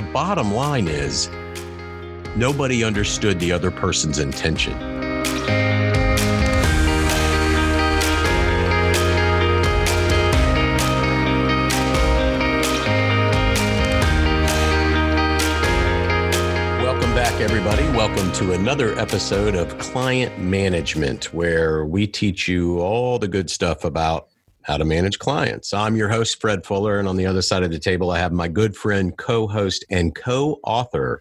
the bottom line is nobody understood the other person's intention. Welcome back, everybody. Welcome to another episode of Client Management, where we teach you all the good stuff about how to manage clients. I'm your host, Fred Fuller, and on the other side of the table, I have my good friend, co host, and co author,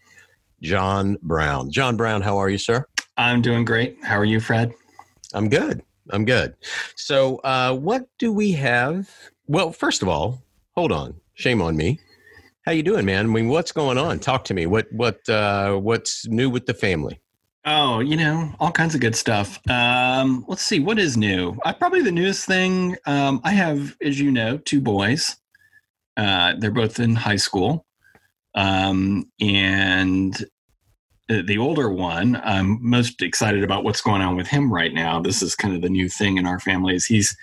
John Brown. John Brown, how are you, sir? I'm doing great. How are you, Fred? I'm good. I'm good. So, uh, what do we have? Well, first of all, hold on. Shame on me. How you doing, man? I mean, what's going on? Talk to me. What what uh, what's new with the family? Oh, you know, all kinds of good stuff. Um, let's see, what is new? Uh, probably the newest thing. Um, I have, as you know, two boys. Uh, they're both in high school, um, and the older one, I'm most excited about what's going on with him right now. This is kind of the new thing in our family. Is he's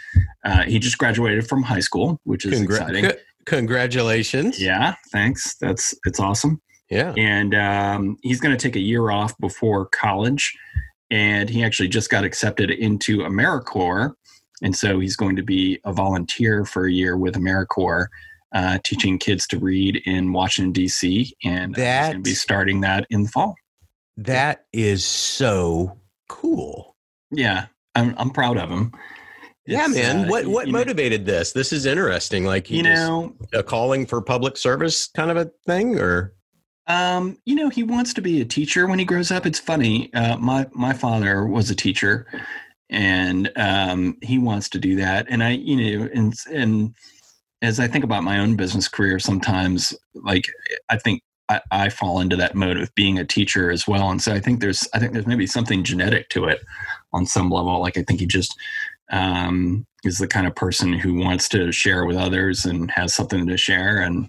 uh, he just graduated from high school, which is Congra- exciting. C- congratulations! Yeah, thanks. That's it's awesome. Yeah. And um, he's going to take a year off before college. And he actually just got accepted into AmeriCorps. And so he's going to be a volunteer for a year with AmeriCorps, uh, teaching kids to read in Washington, D.C. And that, he's going to be starting that in the fall. That is so cool. Yeah. I'm, I'm proud of him. It's, yeah, man. Uh, what what motivated know, this? This is interesting. Like you know, a calling for public service kind of a thing, or um, you know, he wants to be a teacher when he grows up. It's funny. Uh, my my father was a teacher, and um, he wants to do that. And I, you know, and and as I think about my own business career, sometimes like I think I, I fall into that mode of being a teacher as well. And so I think there's I think there's maybe something genetic to it on some level. Like I think he just um, is the kind of person who wants to share with others and has something to share and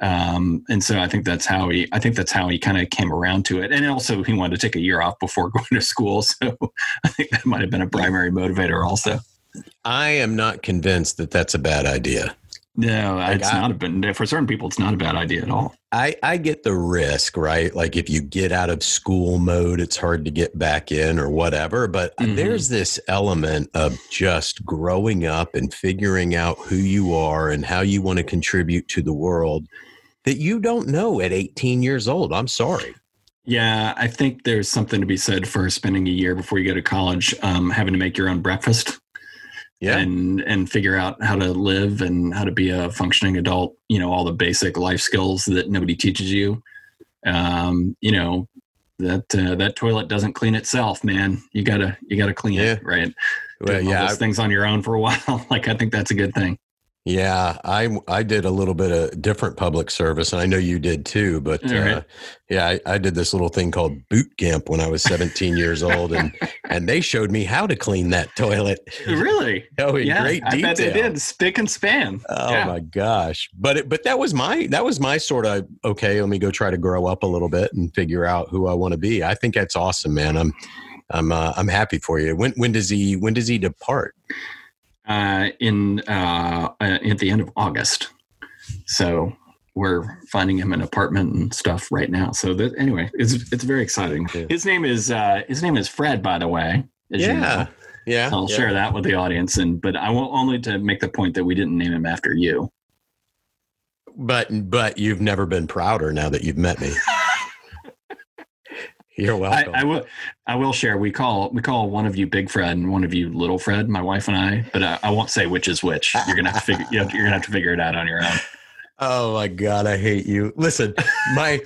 um, and so I think that's how he I think that's how he kind of came around to it. And also he wanted to take a year off before going to school. So I think that might have been a primary motivator also. I am not convinced that that's a bad idea. No, like it's I, not a bad for certain people it's not a bad idea at all. I, I get the risk, right? Like if you get out of school mode, it's hard to get back in or whatever. But mm-hmm. there's this element of just growing up and figuring out who you are and how you want to contribute to the world that you don't know at 18 years old. I'm sorry. Yeah, I think there's something to be said for spending a year before you go to college, um, having to make your own breakfast. Yeah. And and figure out how to live and how to be a functioning adult, you know, all the basic life skills that nobody teaches you. Um, you know, that uh, that toilet doesn't clean itself, man. You gotta you gotta clean yeah. it, right? Well, Doing yeah, all those things on your own for a while. like I think that's a good thing. Yeah, I I did a little bit of different public service, and I know you did too. But uh, yeah, I, I, did this little thing called boot camp when I was 17 years old, and and they showed me how to clean that toilet. Really? oh, in yeah, great detail. I bet they did, spick and span. Oh yeah. my gosh! But it, but that was my that was my sort of okay. Let me go try to grow up a little bit and figure out who I want to be. I think that's awesome, man. I'm I'm uh, I'm happy for you. When when does he when does he depart? Uh, in uh, uh, at the end of August. So we're finding him an apartment and stuff right now. So that anyway, it's it's very exciting. His name is uh, his name is Fred, by the way. yeah. You know. Yeah, I'll yeah. share that with the audience, and but I will only to make the point that we didn't name him after you. But but you've never been prouder now that you've met me. You're welcome. I, I, will. I will share. We call we call one of you Big Fred and one of you Little Fred. My wife and I. But I, I won't say which is which. You're gonna have to figure. You are gonna have to figure it out on your own. Oh my god, I hate you. Listen, my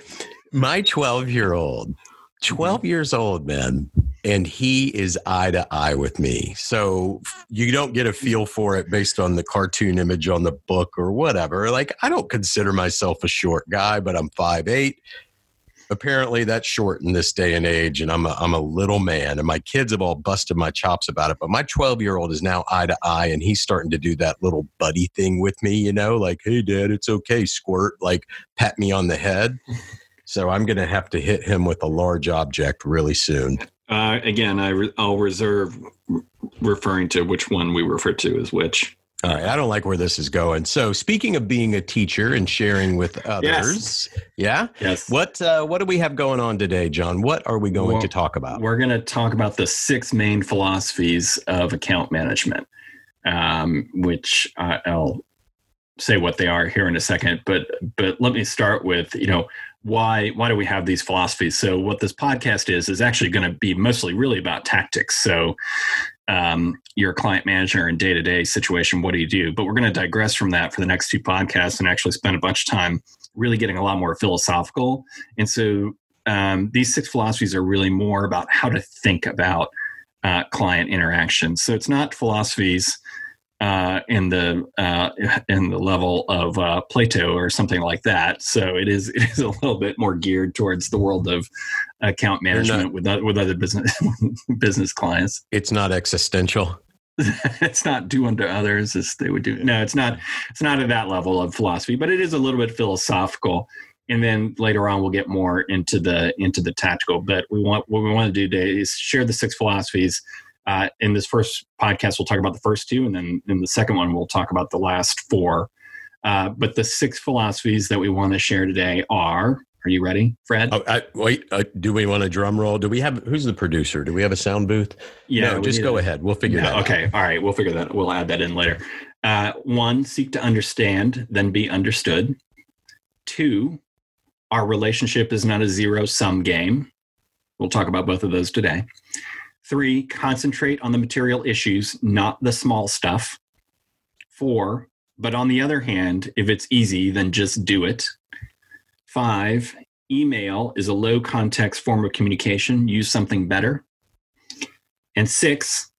my 12 year old, 12 years old, man, and he is eye to eye with me. So you don't get a feel for it based on the cartoon image on the book or whatever. Like I don't consider myself a short guy, but I'm five eight apparently that's short in this day and age and I'm a, I'm a little man and my kids have all busted my chops about it but my 12 year old is now eye to eye and he's starting to do that little buddy thing with me you know like hey dad it's okay squirt like pat me on the head. So i'm going to have to hit him with a large object really soon. Uh, again I re- i'll reserve referring to which one we refer to as which All right. I don't like where this is going. So, speaking of being a teacher and sharing with others, yes. yeah. Yes. What uh, What do we have going on today, John? What are we going well, to talk about? We're going to talk about the six main philosophies of account management, um, which I'll say what they are here in a second. But but let me start with you know why why do we have these philosophies so what this podcast is is actually going to be mostly really about tactics so um, you're a client manager in day-to-day situation what do you do? But we're going to digress from that for the next two podcasts and actually spend a bunch of time really getting a lot more philosophical. And so um, these six philosophies are really more about how to think about uh, client interaction. So it's not philosophies uh, in the uh, in the level of uh, Plato or something like that. So it is it is a little bit more geared towards the world of account management not, with with other business business clients. It's not existential. it's not do unto others as they would do. No, it's not. It's not at that level of philosophy, but it is a little bit philosophical. And then later on, we'll get more into the into the tactical. But we want what we want to do today is share the six philosophies uh, in this first podcast, we'll talk about the first two, and then in the second one, we'll talk about the last four. Uh, but the six philosophies that we want to share today are. Are you ready, Fred? Oh, I, wait. Uh, do we want a drum roll? Do we have? Who's the producer? Do we have a sound booth? Yeah. No, just go ahead. We'll figure no, that. Okay. Out. All right. We'll figure that. We'll add that in later. Uh, one, seek to understand, then be understood. Two, our relationship is not a zero sum game. We'll talk about both of those today. Three, concentrate on the material issues, not the small stuff. Four, but on the other hand, if it's easy, then just do it. Five, email is a low context form of communication. Use something better. And six,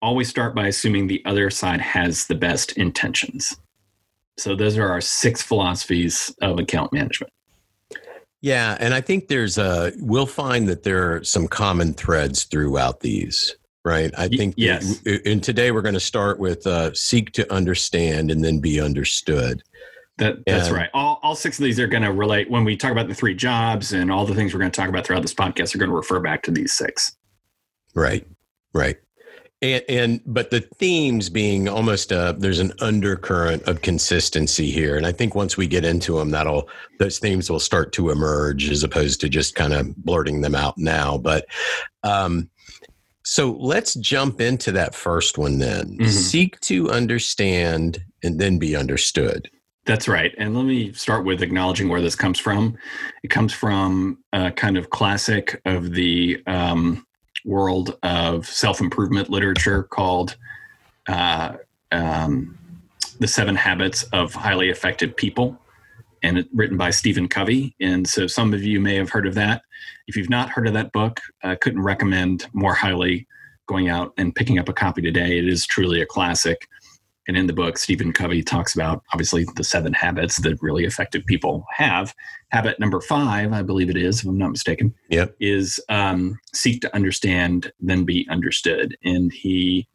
always start by assuming the other side has the best intentions. So those are our six philosophies of account management. Yeah, and I think there's a we'll find that there are some common threads throughout these, right? I think yes. and today we're going to start with uh, seek to understand and then be understood. That, that's and, right. All, all six of these are going to relate when we talk about the three jobs and all the things we're going to talk about throughout this podcast are going to refer back to these six. Right, right and, and but the themes being almost a, there's an undercurrent of consistency here and i think once we get into them that'll those themes will start to emerge as opposed to just kind of blurting them out now but um so let's jump into that first one then mm-hmm. seek to understand and then be understood that's right. And let me start with acknowledging where this comes from. It comes from a kind of classic of the um, world of self improvement literature called uh, um, The Seven Habits of Highly Effective People, and it, written by Stephen Covey. And so some of you may have heard of that. If you've not heard of that book, I couldn't recommend more highly going out and picking up a copy today. It is truly a classic. And in the book, Stephen Covey talks about obviously the seven habits that really effective people have. Habit number five, I believe it is, if I'm not mistaken, yep. is um, seek to understand, then be understood. And he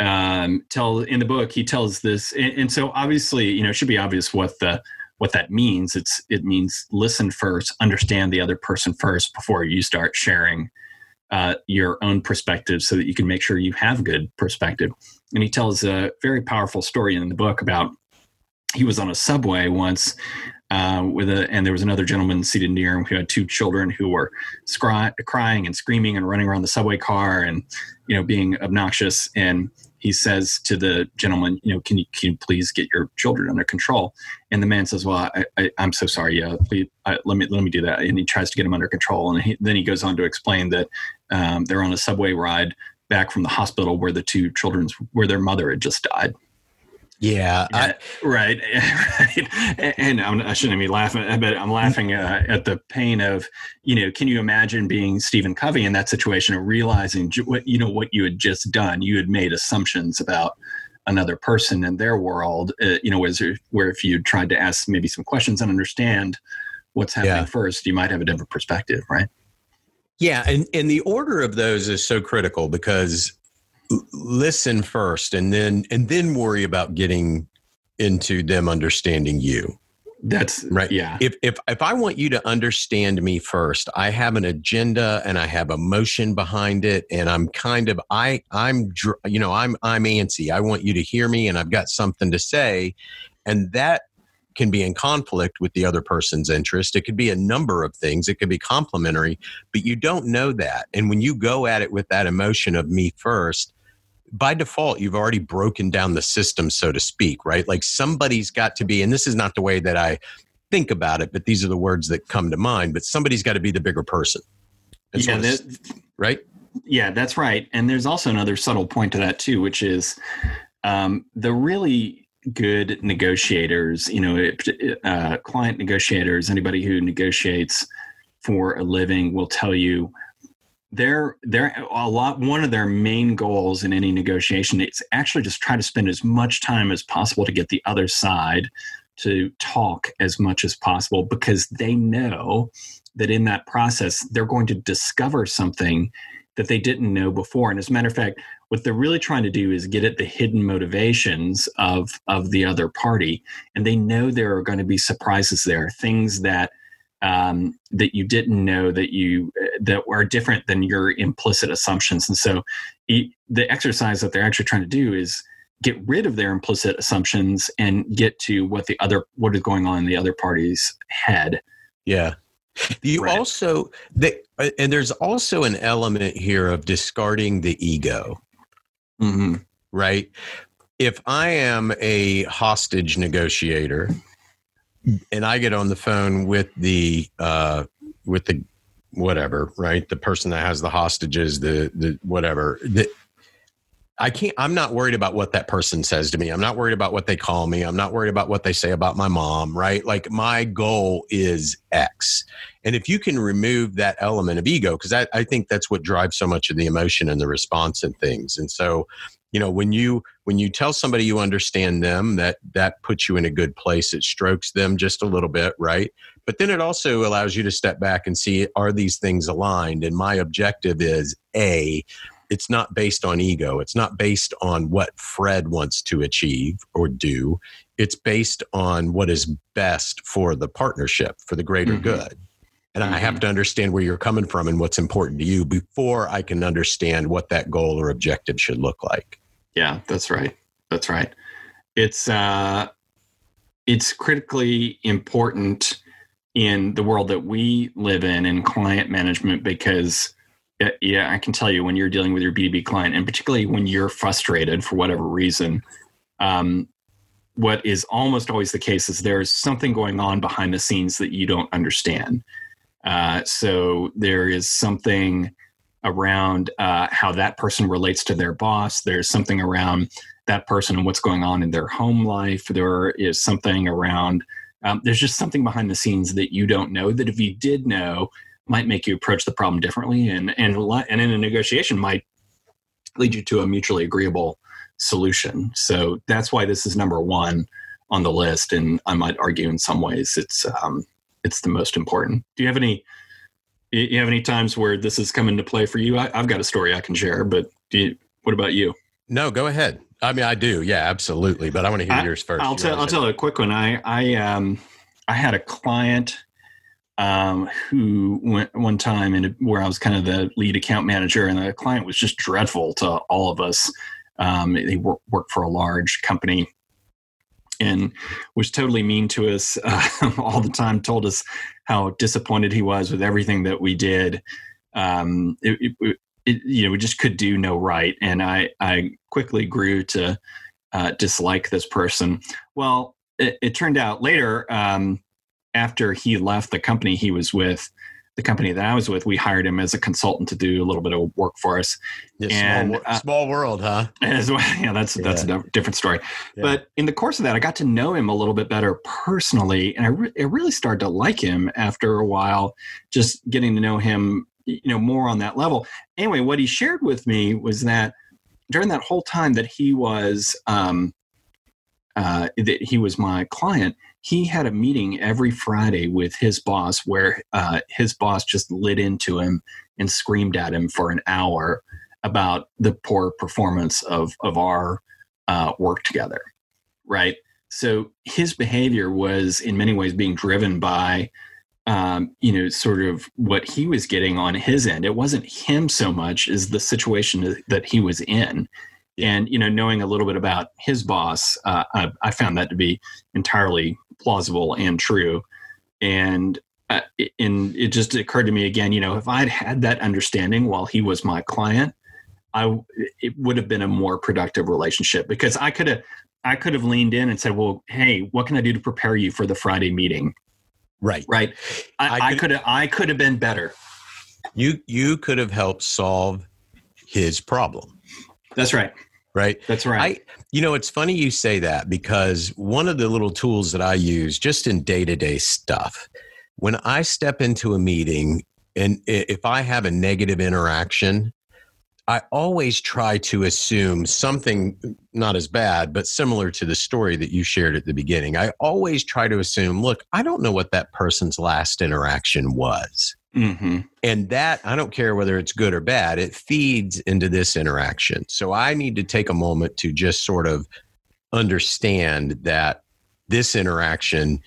um, tell in the book he tells this, and, and so obviously, you know, it should be obvious what the what that means. It's it means listen first, understand the other person first before you start sharing uh, your own perspective so that you can make sure you have good perspective. And he tells a very powerful story in the book about he was on a subway once uh, with a, and there was another gentleman seated near him who had two children who were scry- crying and screaming and running around the subway car and, you know, being obnoxious. And he says to the gentleman, you know, can you, can you please get your children under control? And the man says, well, I, am so sorry. Yeah, please, I, let me, let me do that. And he tries to get him under control. And he, then he goes on to explain that um, they're on a subway ride back from the hospital where the two children's, where their mother had just died. Yeah, I, right, right. And I'm, I shouldn't be laughing, but I'm laughing uh, at the pain of, you know, can you imagine being Stephen Covey in that situation and realizing what you know what you had just done? You had made assumptions about another person and their world. Uh, you know, where, where if you tried to ask maybe some questions and understand what's happening yeah. first, you might have a different perspective, right? Yeah, and and the order of those is so critical because listen first and then and then worry about getting into them understanding you That's right. Yeah. If if if I want you to understand me first, I have an agenda and I have emotion behind it, and I'm kind of I I'm you know I'm I'm antsy. I want you to hear me, and I've got something to say, and that can be in conflict with the other person's interest. It could be a number of things. It could be complementary, but you don't know that. And when you go at it with that emotion of me first, by default, you've already broken down the system, so to speak, right? Like somebody's got to be, and this is not the way that I think about it, but these are the words that come to mind, but somebody's got to be the bigger person. yeah, that, right? Yeah, that's right. And there's also another subtle point to that, too, which is um, the really good negotiators, you know, uh, client negotiators, anybody who negotiates for a living will tell you they're they're a lot one of their main goals in any negotiation is actually just try to spend as much time as possible to get the other side to talk as much as possible because they know that in that process they're going to discover something that they didn't know before. And as a matter of fact what they're really trying to do is get at the hidden motivations of of the other party and they know there are going to be surprises there things that um, that you didn't know that you that are different than your implicit assumptions. And so, the exercise that they're actually trying to do is get rid of their implicit assumptions and get to what the other what is going on in the other party's head. Yeah. You right. also the, uh, and there's also an element here of discarding the ego. Mm-hmm. Right. If I am a hostage negotiator and I get on the phone with the uh, with the whatever, right? The person that has the hostages, the the whatever. The, I can't. I'm not worried about what that person says to me. I'm not worried about what they call me. I'm not worried about what they say about my mom. Right? Like my goal is X, and if you can remove that element of ego, because I, I think that's what drives so much of the emotion and the response and things. And so, you know when you when you tell somebody you understand them that that puts you in a good place it strokes them just a little bit right but then it also allows you to step back and see are these things aligned and my objective is a it's not based on ego it's not based on what fred wants to achieve or do it's based on what is best for the partnership for the greater mm-hmm. good and mm-hmm. I have mm-hmm. to understand where you're coming from and what's important to you before I can understand what that goal or objective should look like. Yeah, that's right. That's right. It's uh, it's critically important in the world that we live in in client management because uh, yeah, I can tell you when you're dealing with your B2B client, and particularly when you're frustrated for whatever reason, um, what is almost always the case is there's something going on behind the scenes that you don't understand. Uh, so there is something around uh, how that person relates to their boss. There's something around that person and what's going on in their home life. There is something around, um, there's just something behind the scenes that you don't know that if you did know, might make you approach the problem differently and, and, and in a negotiation might lead you to a mutually agreeable solution. So that's why this is number one on the list. And I might argue in some ways it's, um, it's the most important. Do you have any you have any times where this has come into play for you? I, have got a story I can share, but you, what about you? No, go ahead. I mean, I do. Yeah, absolutely. But I want to hear I, yours first. I'll tell. I'll tell a quick one. I I um I had a client um, who went one time in where I was kind of the lead account manager, and the client was just dreadful to all of us. Um, they work, worked for a large company and was totally mean to us uh, all the time. Told us how disappointed he was with everything that we did. Um, it, it, it, you know, we just could do no right, and I I quickly grew to uh, dislike this person. Well, it, turned out later, um, after he left the company he was with, the company that I was with, we hired him as a consultant to do a little bit of work for us. Yeah, and small, uh, small, world, huh? As well, yeah, that's yeah. that's a different story. Yeah. But in the course of that, I got to know him a little bit better personally, and I, re- I really started to like him after a while. Just getting to know him, you know, more on that level. Anyway, what he shared with me was that during that whole time that he was um, uh, that he was my client, he had a meeting every Friday with his boss where uh, his boss just lit into him and screamed at him for an hour about the poor performance of of our uh, work together. Right. so his behavior was in many ways being driven by um, you know sort of what he was getting on his end it wasn't him so much as the situation that he was in and you know knowing a little bit about his boss uh, I, I, found that to be entirely plausible and true. And uh, and it just occurred to me again you know if i'd had that understanding while he was my client i it would have been a more productive relationship because i could have i could have leaned in and said well hey what can i do to prepare you for the friday meeting? Right. Right? I could have i could have been better. You you could have helped solve his problem. That's right. Right. That's right. I, you know, it's funny you say that because one of the little tools that I use just in day to day stuff, when I step into a meeting and if I have a negative interaction, I always try to assume something not as bad, but similar to the story that you shared at the beginning. I always try to assume, look, I don't know what that person's last interaction was. Mm-hmm. And that, I don't care whether it's good or bad, it feeds into this interaction. So I need to take a moment to just sort of understand that this interaction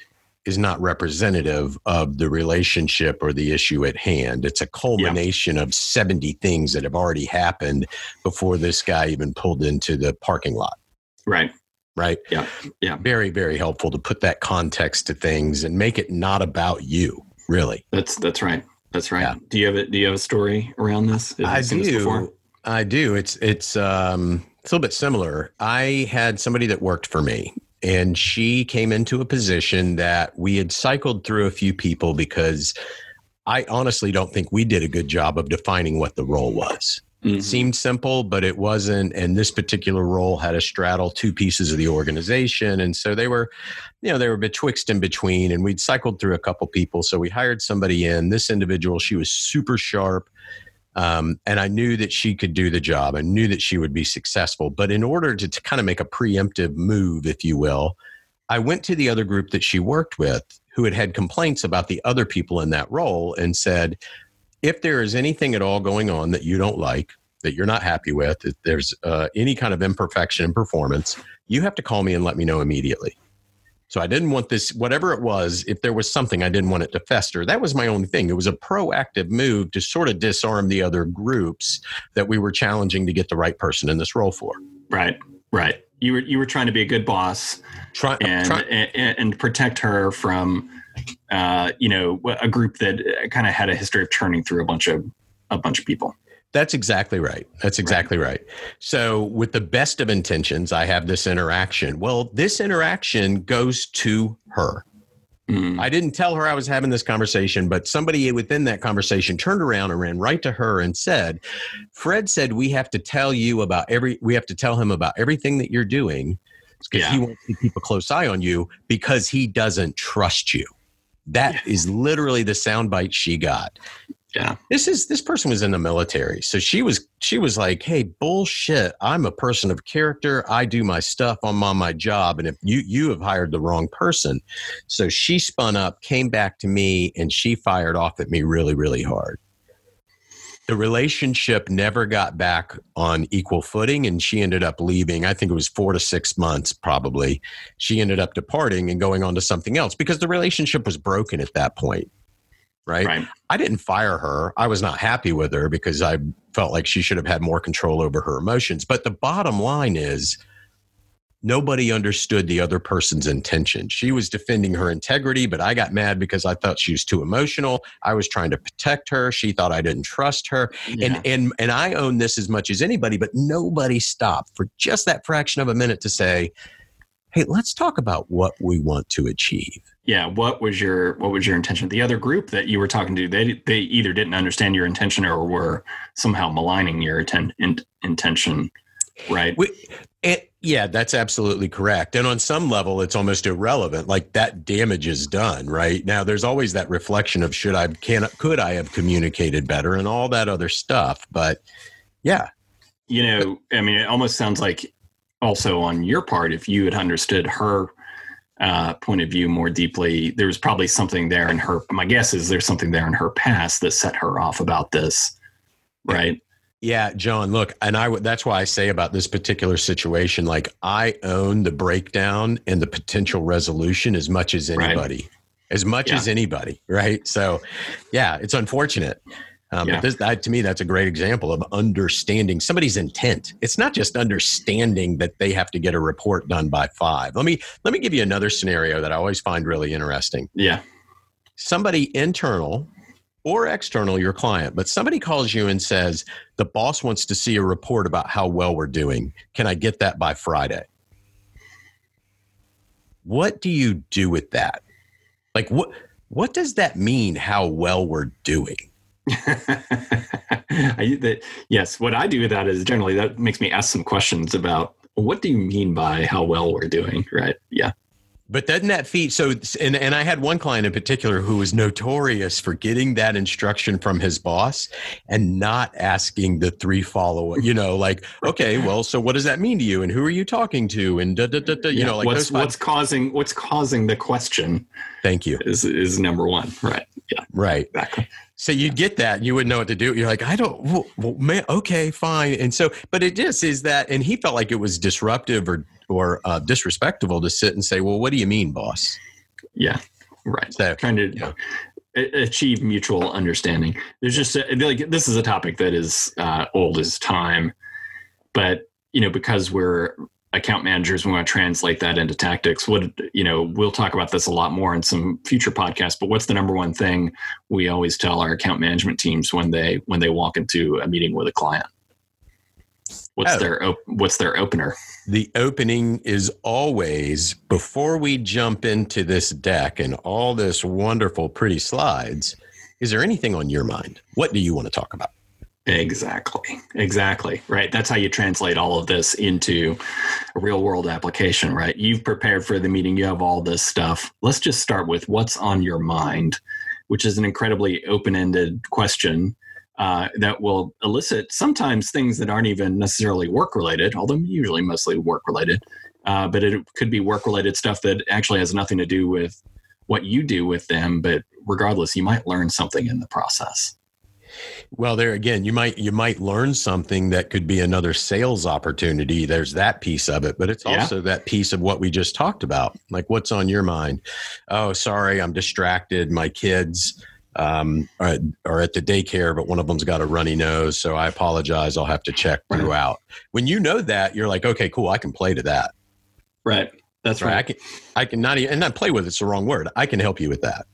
is not representative of the relationship or the issue at hand. It's a culmination yeah. of 70 things that have already happened before this guy even pulled into the parking lot. Right. Right. Yeah. Yeah. Very, very helpful to put that context to things and make it not about you, really. That's that's right. That's right. Yeah. Do you have a Do you have a story around this? I do. I do. It's it's um it's a little bit similar. I had somebody that worked for me, and she came into a position that we had cycled through a few people because I honestly don't think we did a good job of defining what the role was. Mm-hmm. It seemed simple, but it wasn't. And this particular role had to straddle two pieces of the organization. And so they were, you know, they were betwixt and between. And we'd cycled through a couple people. So we hired somebody in. This individual, she was super sharp. Um, and I knew that she could do the job. I knew that she would be successful. But in order to, to kind of make a preemptive move, if you will, I went to the other group that she worked with who had had complaints about the other people in that role and said, if there is anything at all going on that you don't like, that you're not happy with, if there's uh, any kind of imperfection in performance, you have to call me and let me know immediately. So I didn't want this, whatever it was, if there was something, I didn't want it to fester. That was my only thing. It was a proactive move to sort of disarm the other groups that we were challenging to get the right person in this role for. Right, right. You were you were trying to be a good boss try, and, try, and, and protect her from uh, you know, a group that kind of had a history of churning through a bunch of a bunch of people. That's exactly right. That's exactly right. right. So, with the best of intentions, I have this interaction. Well, this interaction goes to her. Mm. I didn't tell her I was having this conversation, but somebody within that conversation turned around and ran right to her and said, Fred said, we have to tell you about every, we have to tell him about everything that you're doing because yeah. he wants to keep a close eye on you because he doesn't trust you. That yeah. is literally the soundbite she got. Yeah. This is this person was in the military. So she was she was like, "Hey, bullshit. I'm a person of character. I do my stuff. I'm on my job and if you you have hired the wrong person." So she spun up, came back to me and she fired off at me really really hard the relationship never got back on equal footing and she ended up leaving i think it was four to six months probably she ended up departing and going on to something else because the relationship was broken at that point right, right. i didn't fire her i was not happy with her because i felt like she should have had more control over her emotions but the bottom line is nobody understood the other person's intention. She was defending her integrity, but I got mad because I thought she was too emotional. I was trying to protect her. She thought I didn't trust her. Yeah. And and and I own this as much as anybody, but nobody stopped for just that fraction of a minute to say, "Hey, let's talk about what we want to achieve." Yeah, what was your what was your intention? The other group that you were talking to, they they either didn't understand your intention or were somehow maligning your inten- in, intention, right? We, it, yeah, that's absolutely correct. And on some level, it's almost irrelevant. Like that damage is done, right? Now, there's always that reflection of should I, can, could I have communicated better and all that other stuff. But yeah. You know, I mean, it almost sounds like also on your part, if you had understood her uh, point of view more deeply, there was probably something there in her. My guess is there's something there in her past that set her off about this, right? Yeah, John, look, and I would that's why I say about this particular situation like I own the breakdown and the potential resolution as much as anybody. Right. As much yeah. as anybody, right? So, yeah, it's unfortunate. Um, yeah. This, that, to me, that's a great example of understanding somebody's intent. It's not just understanding that they have to get a report done by five. Let me let me give you another scenario that I always find really interesting. Yeah, somebody internal or external, your client, but somebody calls you and says the boss wants to see a report about how well we're doing. Can I get that by Friday? What do you do with that? Like what what does that mean? How well we're doing? I, that, yes, what I do with that is generally that makes me ask some questions about what do you mean by how well we're doing, right? Yeah. But doesn't that feed so and, and I had one client in particular who was notorious for getting that instruction from his boss and not asking the three follow you know, like, okay, well, so what does that mean to you? And who are you talking to? And da, da, da, da, you yeah, know, like what's what's causing what's causing the question. Thank you. Is is number one. Right. Yeah. Right. Exactly. So you'd get that, you wouldn't know what to do. You're like, I don't, well, well, man, okay, fine. And so, but it just is that, and he felt like it was disruptive or or uh, disrespectful to sit and say, well, what do you mean, boss? Yeah, right. So trying to yeah. achieve mutual understanding. There's just a, like this is a topic that is uh, old as time, but you know because we're account managers we want to translate that into tactics. What you know we'll talk about this a lot more in some future podcasts but what's the number one thing we always tell our account management teams when they when they walk into a meeting with a client? What's oh. their op- what's their opener? The opening is always before we jump into this deck and all this wonderful pretty slides is there anything on your mind? What do you want to talk about Exactly. Exactly. Right. That's how you translate all of this into a real world application, right? You've prepared for the meeting, you have all this stuff. Let's just start with what's on your mind, which is an incredibly open ended question uh, that will elicit sometimes things that aren't even necessarily work related, although usually mostly work related. Uh, but it could be work related stuff that actually has nothing to do with what you do with them. But regardless, you might learn something in the process. Well, there again, you might you might learn something that could be another sales opportunity. There's that piece of it, but it's also yeah. that piece of what we just talked about. Like, what's on your mind? Oh, sorry, I'm distracted. My kids um, are, are at the daycare, but one of them's got a runny nose, so I apologize. I'll have to check throughout. When you know that, you're like, okay, cool. I can play to that. Right. That's right. right. I can I can not even and not play with it's the wrong word. I can help you with that.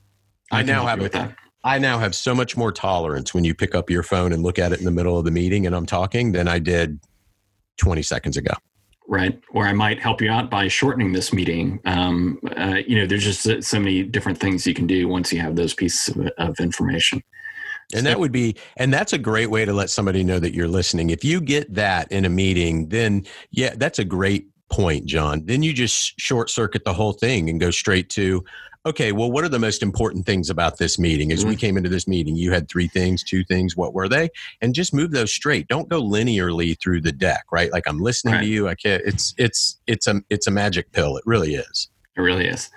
I, I now have with that. I now have so much more tolerance when you pick up your phone and look at it in the middle of the meeting and I'm talking than I did 20 seconds ago. Right. Or I might help you out by shortening this meeting. Um, uh, you know, there's just so many different things you can do once you have those pieces of, of information. And that would be, and that's a great way to let somebody know that you're listening. If you get that in a meeting, then yeah, that's a great point, John. Then you just short circuit the whole thing and go straight to, okay, well, what are the most important things about this meeting? As mm-hmm. we came into this meeting, you had three things, two things. What were they? And just move those straight. Don't go linearly through the deck, right? Like I'm listening right. to you. I can't. It's it's it's a it's a magic pill. It really is. It really is.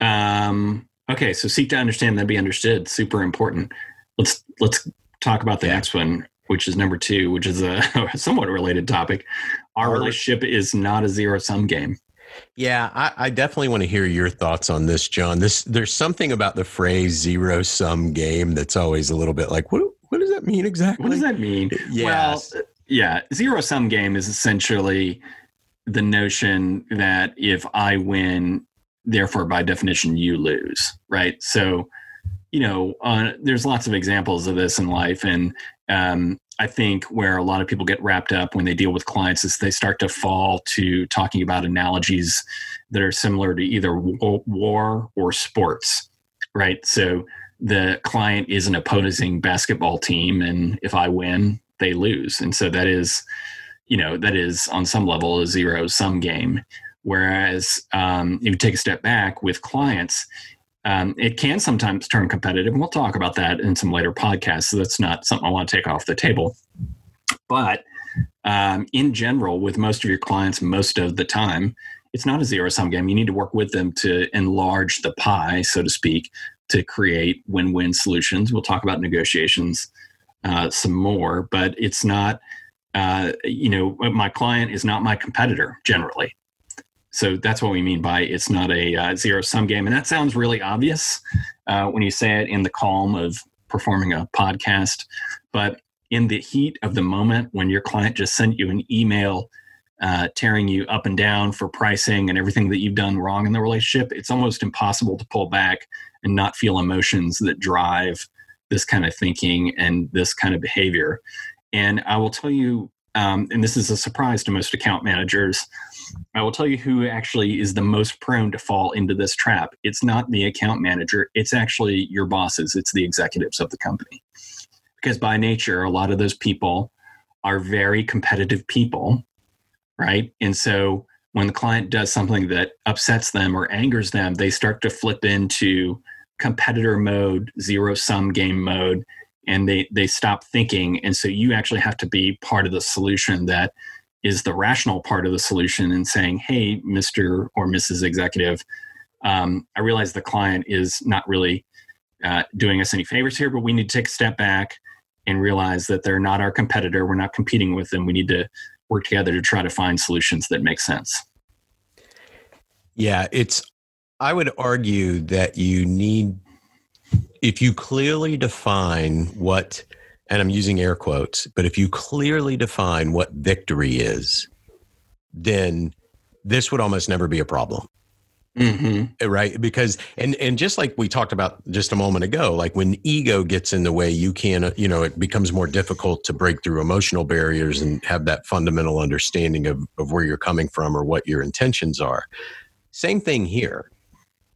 Um, okay, so seek to understand, then be understood. Super important. Let's let's talk about the yeah. next one, which is number two, which is a somewhat related topic. Our relationship is not a zero sum game. Yeah, I, I, definitely want to hear your thoughts on this, John. This there's something about the phrase zero sum game that's always a little bit like, what what does that mean exactly? What does that mean? Yes. Well, yeah, zero sum game is essentially the notion that if I win, therefore by definition you lose, right? So, you know, uh, there's lots of examples of this in life, and um, I think where a lot of people get wrapped up when they deal with clients is they start to fall to talking about analogies that are similar to either war or sports, right? So the client is an opposing basketball team, and if I win, they lose, and so that is, you know, that is on some level a zero sum game. Whereas um, if you take a step back with clients, um, it can sometimes turn competitive, and we'll talk about that in some later podcasts. So that's not something I want to take off the table. But um, in general, with most of your clients, most of the time, it's not a zero sum game. You need to work with them to enlarge the pie, so to speak, to create win win solutions. We'll talk about negotiations uh, some more, but it's not. Uh, you know, my client is not my competitor generally. So that's what we mean by it's not a uh, zero sum game. And that sounds really obvious uh, when you say it in the calm of performing a podcast. But in the heat of the moment, when your client just sent you an email uh, tearing you up and down for pricing and everything that you've done wrong in the relationship, it's almost impossible to pull back and not feel emotions that drive this kind of thinking and this kind of behavior. And I will tell you, um, and this is a surprise to most account managers, I will tell you who actually is the most prone to fall into this trap. It's not the account manager, it's actually your bosses, it's the executives of the company because by nature, a lot of those people are very competitive people, right? And so when the client does something that upsets them or angers them, they start to flip into competitor mode, zero sum game mode, and they they stop thinking. And so you actually have to be part of the solution that is the rational part of the solution and saying, hey, Mr. or Mrs. Executive, um, I realize the client is not really uh, doing us any favors here, but we need to take a step back and realize that they're not our competitor. We're not competing with them. We need to work together to try to find solutions that make sense. Yeah, it's, I would argue that you need, if you clearly define what, and I'm using air quotes, but if you clearly define what victory is, then this would almost never be a problem. Mm-hmm. Right. Because, and, and just like we talked about just a moment ago, like when ego gets in the way, you can, you know, it becomes more difficult to break through emotional barriers and have that fundamental understanding of, of where you're coming from or what your intentions are. Same thing here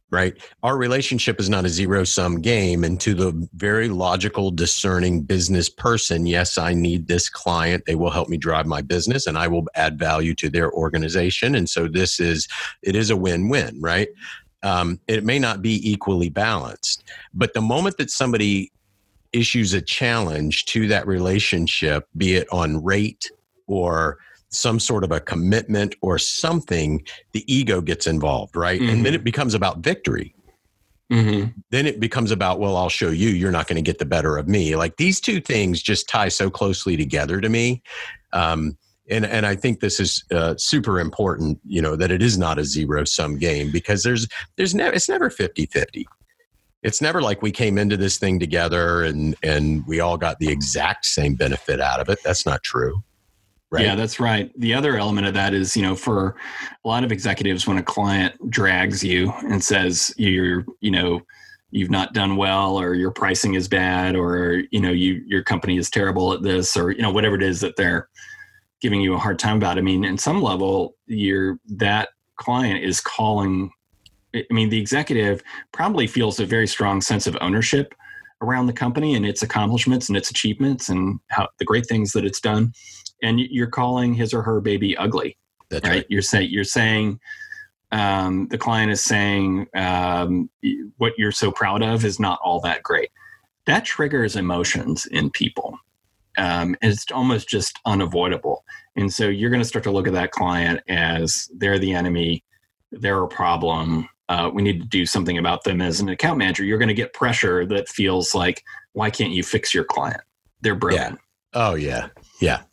right? Our relationship is not a zero sum game. And to the very logical, discerning business person, yes, I need this client. They will help me drive my business and I will add value to their organization. And so this is, it is a win win, right? Um, it may not be equally balanced, but the moment that somebody issues a challenge to that relationship, be it on rate or some sort of a commitment or something, the ego gets involved, right? Mm-hmm. And then mm-hmm. it becomes about victory. Mm-hmm. Then it becomes about, well, I'll show you, you're not going to get the better of me. Like these two things just tie so closely together to me. Um, and, and I think this is uh, super important, you know, that it is not a zero sum game because there's, there's never, it's never 50 50 it's never like we came into this thing together and and we all got the exact same benefit out of it that's not true Right. Yeah, that's right. The other element of that is, you know, for a lot of executives, when a client drags you and says you're, you know, you've not done well, or your pricing is bad, or you know, you your company is terrible at this, or you know, whatever it is that they're giving you a hard time about. I mean, in some level, you're that client is calling. I mean, the executive probably feels a very strong sense of ownership around the company and its accomplishments and its achievements and how the great things that it's done and you're calling his or her baby ugly. That's right. right. You're saying you're saying um, the client is saying um, what you're so proud of is not all that great. That triggers emotions in people. Um, and it's almost just unavoidable. And so you're going to start to look at that client as they're the enemy, they're a problem. Uh, we need to do something about them as an account manager. You're going to get pressure that feels like, why can't you fix your client? They're broken. Yeah. Oh yeah, yeah.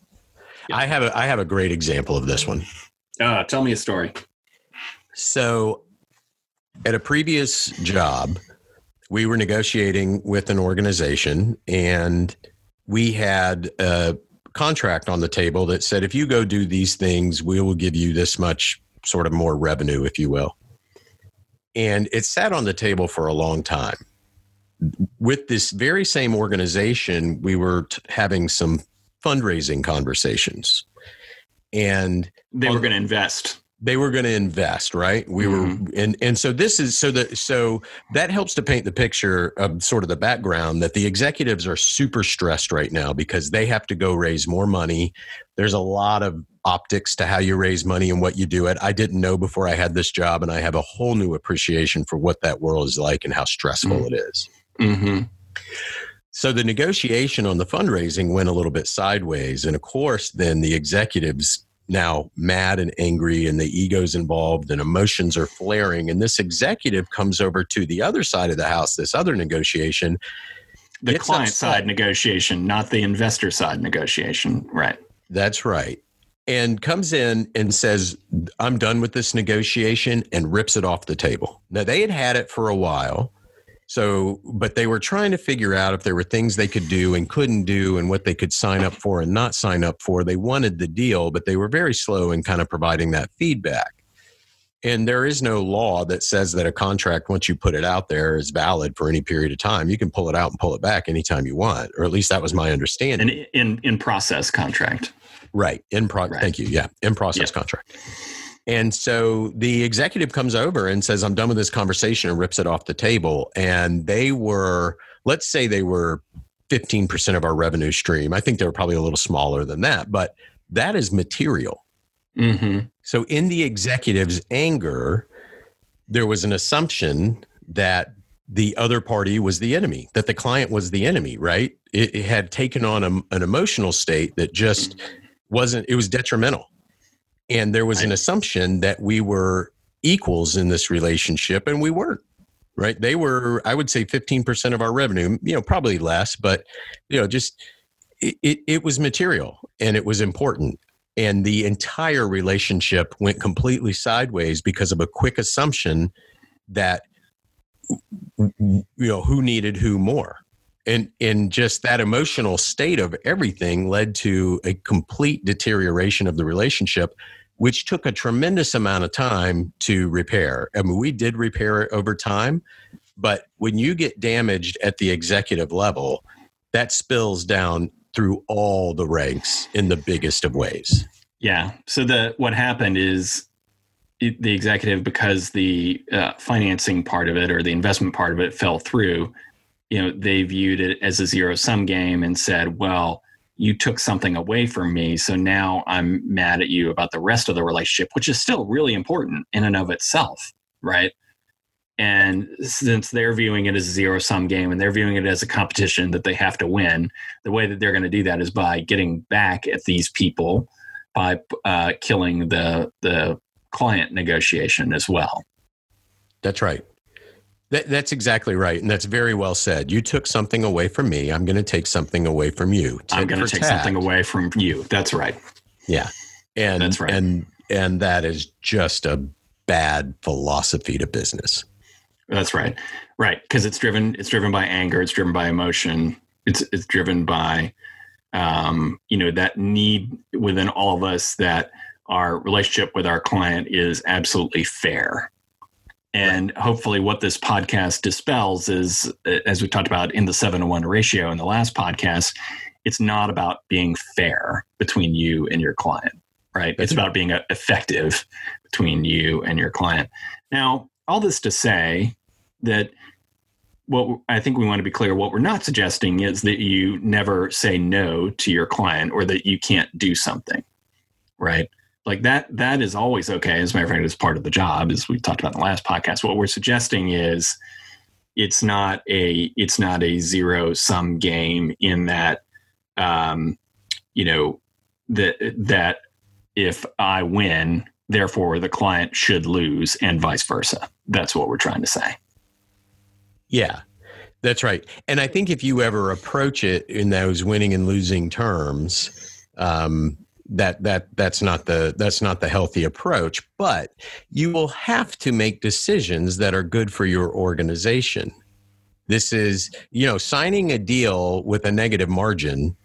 I have a I have a great example of this one. Uh, tell me a story. So, at a previous job, we were negotiating with an organization, and we had a contract on the table that said, if you go do these things, we will give you this much sort of more revenue, if you will. And it sat on the table for a long time. With this very same organization, we were t- having some fundraising conversations. And they were going to invest. They were going to invest, right? We mm-hmm. were, and and so this is so that so that helps to paint the picture of sort of the background that the executives are super stressed right now because they have to go raise more money. There's a lot of optics to how you raise money and what you do it. I didn't know before I had this job, and I have a whole new appreciation for what that world is like and how stressful mm-hmm. it is. Mm-hmm. So the negotiation on the fundraising went a little bit sideways. And of course, then the executives now mad and angry and the egos involved and emotions are flaring. And this executive comes over to the other side of the house, this other negotiation, the client upset. side negotiation, not the investor side negotiation. Right. That's right. And comes in and says, I'm done with this negotiation and rips it off the table. Now, they had had it for a while. So, but they were trying to figure out if there were things they could do and couldn't do and what they could sign up for and not sign up for. They wanted the deal, but they were very slow in kind of providing that feedback. And there is no law that says that a contract, once you put it out there, is valid for any period of time. You can pull it out and pull it back anytime you want, or at least that was my understanding. An in in process contract. Right. In pro Right. thank you. Yeah. In process Yeah. contract. And so the executive comes over and says, I'm done with this conversation and rips it off the table. And they were, let's say they were 15% of our revenue stream. I think they were probably a little smaller than that, but that is material. Mm-hmm. So in the executive's anger, there was an assumption that the other party was the enemy, that the client was the enemy, right? It, it had taken on a, an emotional state that just wasn't, it was detrimental. And there was an assumption that we were equals in this relationship, and we weren't, right? They were, I would say, 15% of our revenue, you know, probably less, but, you know, just it, it, it was material and it was important. And the entire relationship went completely sideways because of a quick assumption that you know who needed who more and and just that emotional state of everything led to a complete deterioration of the relationship which took a tremendous amount of time to repair i mean we did repair it over time but when you get damaged at the executive level that spills down through all the ranks in the biggest of ways Yeah. So the what happened is the executive, because the uh, financing part of it or the investment part of it fell through, you know, they viewed it as a zero sum game and said, "Well, you took something away from me, so now I'm mad at you about the rest of the relationship, which is still really important in and of itself, right?" And since they're viewing it as a zero sum game and they're viewing it as a competition that they have to win, the way that they're going to do that is by getting back at these people by uh, killing the the client negotiation as well. That's right. That, that's exactly right. And that's very well said. You took something away from me. I'm going to take something away from you. I'm going to take tat. something away from you. That's right. Yeah. And That's right. And and that is just a bad philosophy to business. That's right. Right, because it's driven it's driven by anger. It's driven by emotion. It's it's driven by um, you know that need within all of us that our relationship with our client is absolutely fair. And hopefully, what this podcast dispels is, uh, as we talked about in the seven to one ratio in the last podcast, it's not about being fair between you and your client, right? It's about being uh, effective between you and your client. Now, all this to say that what I think we want to be clear what we're not suggesting is that you never say no to your client or that you can't do something, right? Like that, that is always okay. As a matter of fact, it's part of the job, as we talked about in the last podcast. What we're suggesting is it's not a it's not a zero sum game in that um, you know that that if I win, therefore the client should lose, and vice versa. That's what we're trying to say. Yeah, that's right. And I think if you ever approach it in those winning and losing terms, um, that that that's not the that's not the healthy approach. But you will have to make decisions that are good for your organization. This is, you know, signing a deal with a negative margin.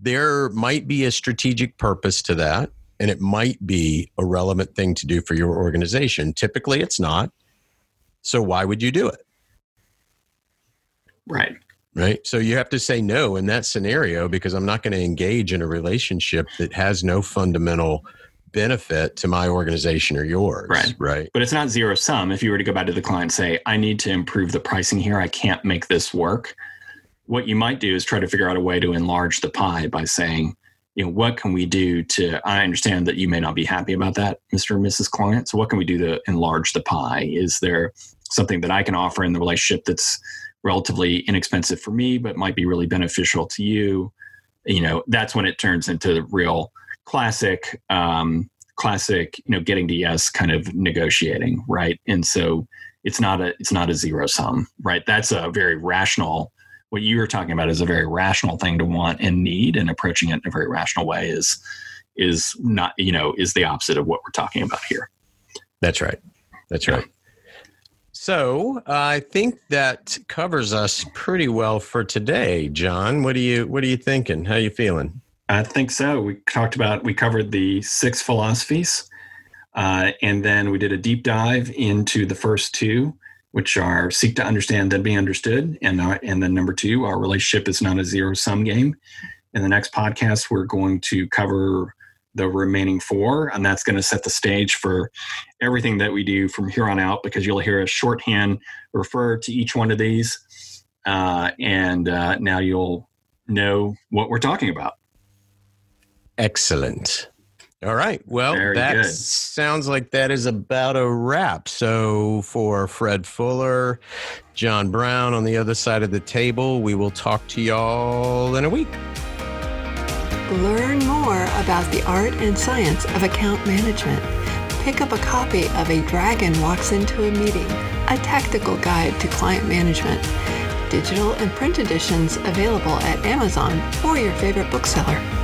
There might be a strategic purpose to that, and it might be a relevant thing to do for your organization. Typically, it's not. So why would you do it? Right. Right? So you have to say no in that scenario because I'm not going to engage in a relationship that has no fundamental benefit to my organization or yours. Right. Right. But it's not zero sum. If you were to go back to the client and say, I need to improve the pricing here, I can't make this work. What you might do is try to figure out a way to enlarge the pie by saying, you know, what can we do to I understand that you may not be happy about that, Mr. and Mrs. Client. So what can we do to enlarge the pie? Is there something that I can offer in the relationship that's relatively inexpensive for me, but might be really beneficial to you? You know, that's when it turns into the real classic um, classic you know getting to yes kind of negotiating right and so it's not a it's not a zero sum right that's a very rational what you were talking about is a very rational thing to want and need, and approaching it in a very rational way is is not you know is the opposite of what we're talking about here. That's right. That's right. So uh, I think that covers us pretty well for today, John. What do you What are you thinking? How are you feeling? I think so. We talked about we covered the six philosophies, uh, and then we did a deep dive into the first two, which are seek to understand, then be understood, and and then number two, our relationship is not a zero sum game. In the next podcast, we're going to cover the remaining four, and that's going to set the stage for everything that we do from here on out because you'll hear a shorthand refer to each one of these, uh, and uh, now you'll know what we're talking about. Excellent. All right. Well, Very that good. sounds like that is about a wrap. So, for Fred Fuller, John Brown on the other side of the table, we will talk to y'all in a week. Learn more about the art and science of account management. Pick up a copy of A Dragon Walks Into a Meeting, a tactical guide to client management. Digital and print editions available at Amazon or your favorite bookseller.